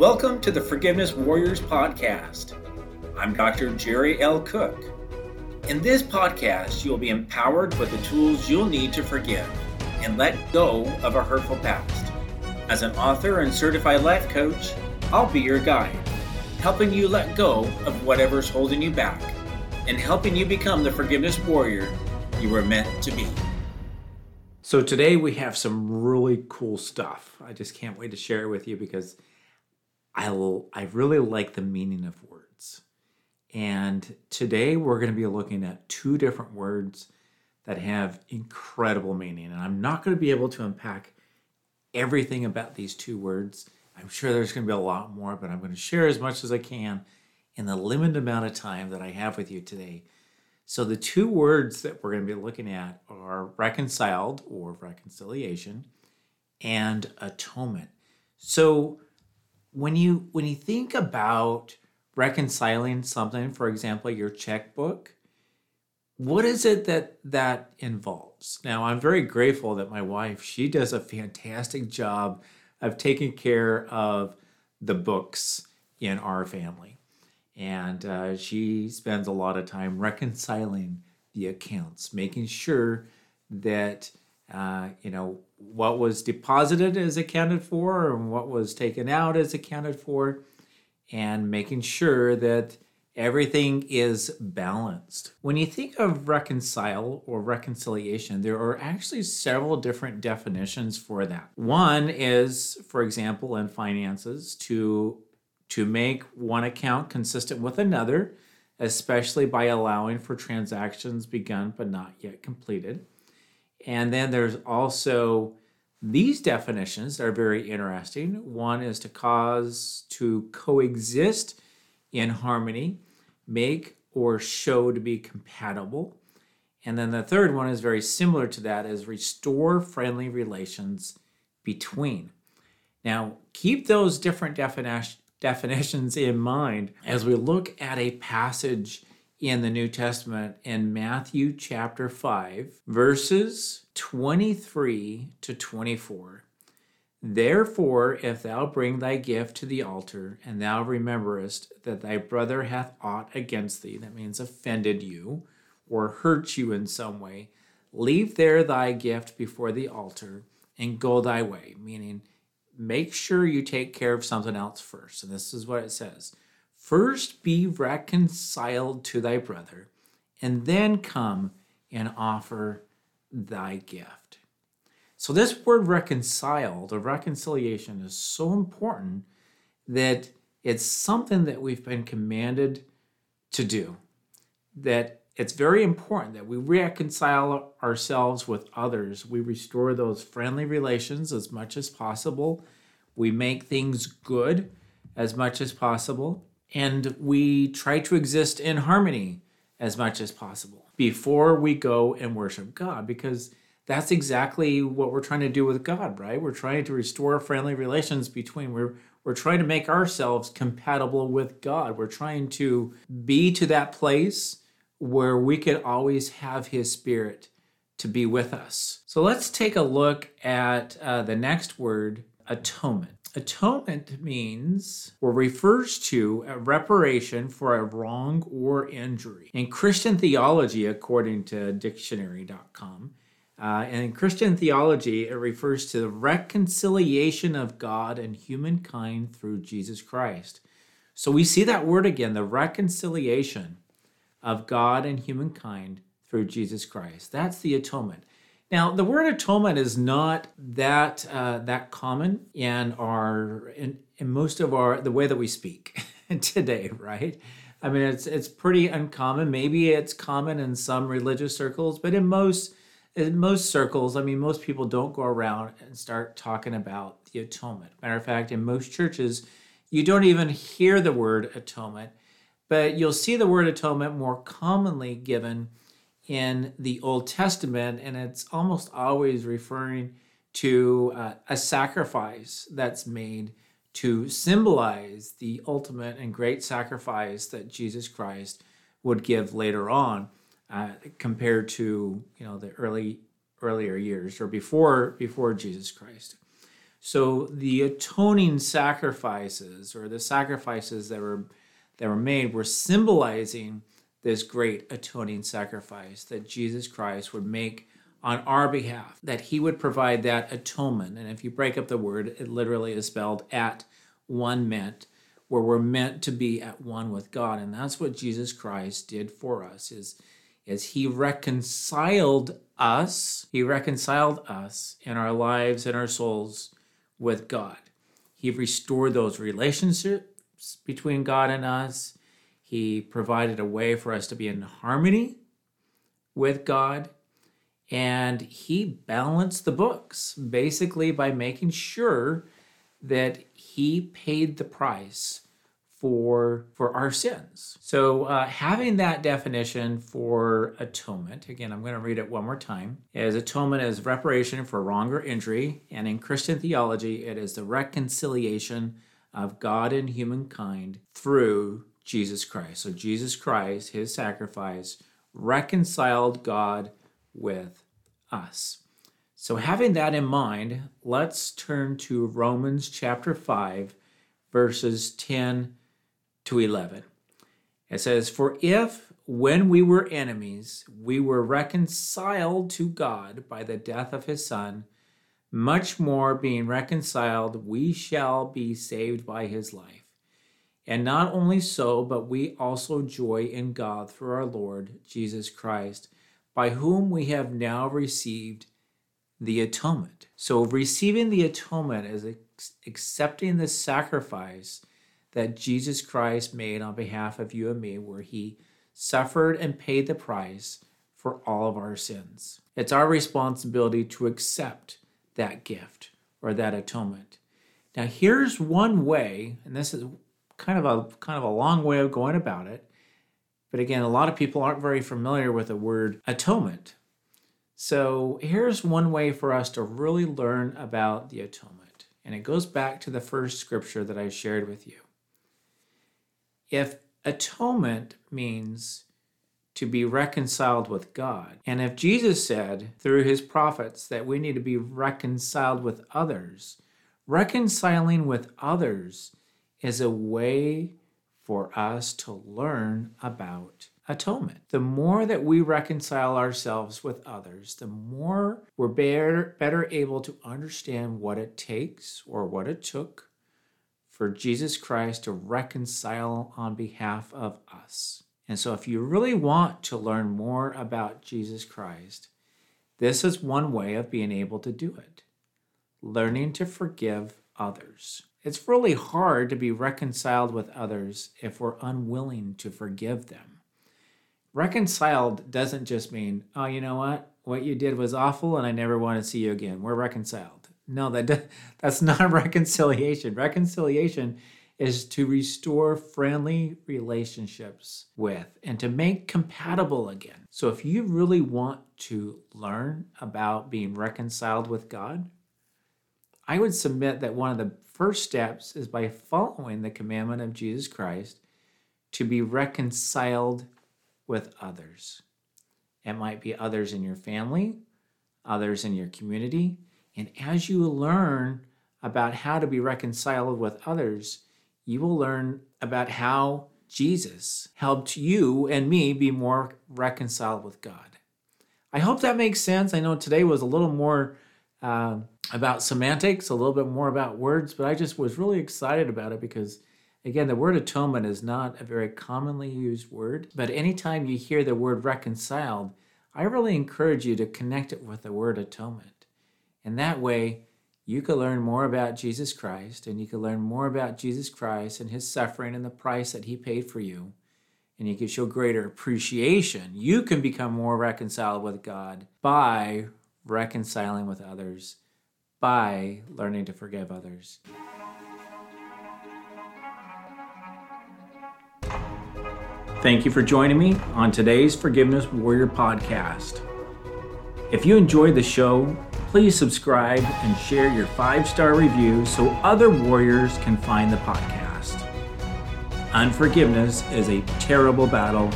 Welcome to the Forgiveness Warriors podcast. I'm Dr. Jerry L. Cook. In this podcast, you'll be empowered with the tools you'll need to forgive and let go of a hurtful past. As an author and certified life coach, I'll be your guide, helping you let go of whatever's holding you back and helping you become the forgiveness warrior you were meant to be. So, today we have some really cool stuff. I just can't wait to share it with you because I, I really like the meaning of words. And today we're going to be looking at two different words that have incredible meaning. And I'm not going to be able to unpack everything about these two words. I'm sure there's going to be a lot more, but I'm going to share as much as I can in the limited amount of time that I have with you today. So, the two words that we're going to be looking at are reconciled or reconciliation and atonement. So, when you when you think about reconciling something, for example, your checkbook, what is it that that involves? Now, I'm very grateful that my wife, she does a fantastic job of taking care of the books in our family. And uh, she spends a lot of time reconciling the accounts, making sure that uh, you know what was deposited is accounted for and what was taken out is accounted for and making sure that everything is balanced. When you think of reconcile or reconciliation there are actually several different definitions for that. One is for example in finances to to make one account consistent with another especially by allowing for transactions begun but not yet completed and then there's also these definitions that are very interesting. One is to cause to coexist in harmony, make or show to be compatible. And then the third one is very similar to that is restore friendly relations between. Now, keep those different defini- definitions in mind as we look at a passage in the New Testament in Matthew chapter 5, verses 23 to 24. Therefore, if thou bring thy gift to the altar, and thou rememberest that thy brother hath aught against thee, that means offended you or hurt you in some way, leave there thy gift before the altar and go thy way, meaning make sure you take care of something else first. And this is what it says First be reconciled to thy brother, and then come and offer thy gift. So, this word reconciled or reconciliation is so important that it's something that we've been commanded to do. That it's very important that we reconcile ourselves with others. We restore those friendly relations as much as possible. We make things good as much as possible and we try to exist in harmony as much as possible before we go and worship God because that's exactly what we're trying to do with God, right? We're trying to restore friendly relations between we're we're trying to make ourselves compatible with God. We're trying to be to that place where we could always have his spirit to be with us. So let's take a look at uh, the next word, atonement. Atonement means or refers to a reparation for a wrong or injury. In Christian theology, according to dictionary.com, uh, and in Christian theology, it refers to the reconciliation of God and humankind through Jesus Christ. So we see that word again the reconciliation of God and humankind through Jesus Christ. That's the atonement. Now, the word atonement is not that uh, that common in our in, in most of our the way that we speak today, right? I mean, it's it's pretty uncommon. Maybe it's common in some religious circles, but in most in most circles, I mean, most people don't go around and start talking about the atonement. Matter of fact, in most churches, you don't even hear the word atonement, but you'll see the word atonement more commonly given in the Old Testament, and it's almost always referring to uh, a sacrifice that's made to symbolize the ultimate and great sacrifice that Jesus Christ would give later on, uh, compared to you know the early earlier years or before before Jesus Christ. So the atoning sacrifices or the sacrifices that were that were made were symbolizing this great atoning sacrifice that Jesus Christ would make on our behalf, that he would provide that atonement. And if you break up the word, it literally is spelled at one meant, where we're meant to be at one with God. And that's what Jesus Christ did for us is, is he reconciled us, he reconciled us in our lives and our souls with God. He restored those relationships between God and us. He provided a way for us to be in harmony with God. And he balanced the books basically by making sure that he paid the price for for our sins. So uh, having that definition for atonement, again, I'm going to read it one more time. As atonement is reparation for wrong or injury, and in Christian theology, it is the reconciliation of God and humankind through Jesus Christ. So Jesus Christ, his sacrifice, reconciled God with us. So, having that in mind, let's turn to Romans chapter 5, verses 10 to 11. It says, For if, when we were enemies, we were reconciled to God by the death of his Son, much more being reconciled, we shall be saved by his life. And not only so, but we also joy in God through our Lord Jesus Christ, by whom we have now received the atonement. So, receiving the atonement is accepting the sacrifice that Jesus Christ made on behalf of you and me, where he suffered and paid the price for all of our sins. It's our responsibility to accept that gift or that atonement. Now, here's one way, and this is kind of a kind of a long way of going about it. But again, a lot of people aren't very familiar with the word atonement. So here's one way for us to really learn about the atonement. And it goes back to the first scripture that I shared with you. If atonement means to be reconciled with God, and if Jesus said through his prophets that we need to be reconciled with others, reconciling with others is a way for us to learn about atonement. The more that we reconcile ourselves with others, the more we're better, better able to understand what it takes or what it took for Jesus Christ to reconcile on behalf of us. And so, if you really want to learn more about Jesus Christ, this is one way of being able to do it learning to forgive others. It's really hard to be reconciled with others if we're unwilling to forgive them. Reconciled doesn't just mean, oh, you know what? What you did was awful and I never want to see you again. We're reconciled. No, that that's not reconciliation. Reconciliation is to restore friendly relationships with and to make compatible again. So if you really want to learn about being reconciled with God, I would submit that one of the first steps is by following the commandment of Jesus Christ to be reconciled with others. It might be others in your family, others in your community. And as you learn about how to be reconciled with others, you will learn about how Jesus helped you and me be more reconciled with God. I hope that makes sense. I know today was a little more uh, about semantics, a little bit more about words, but I just was really excited about it because, again, the word atonement is not a very commonly used word. But anytime you hear the word reconciled, I really encourage you to connect it with the word atonement. And that way, you can learn more about Jesus Christ and you can learn more about Jesus Christ and his suffering and the price that he paid for you. And you can show greater appreciation. You can become more reconciled with God by reconciling with others by learning to forgive others. Thank you for joining me on today's Forgiveness Warrior podcast. If you enjoyed the show, please subscribe and share your five star review so other warriors can find the podcast. Unforgiveness is a terrible battle,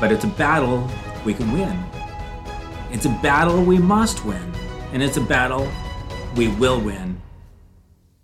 but it's a battle we can win. It's a battle we must win, and it's a battle we will win.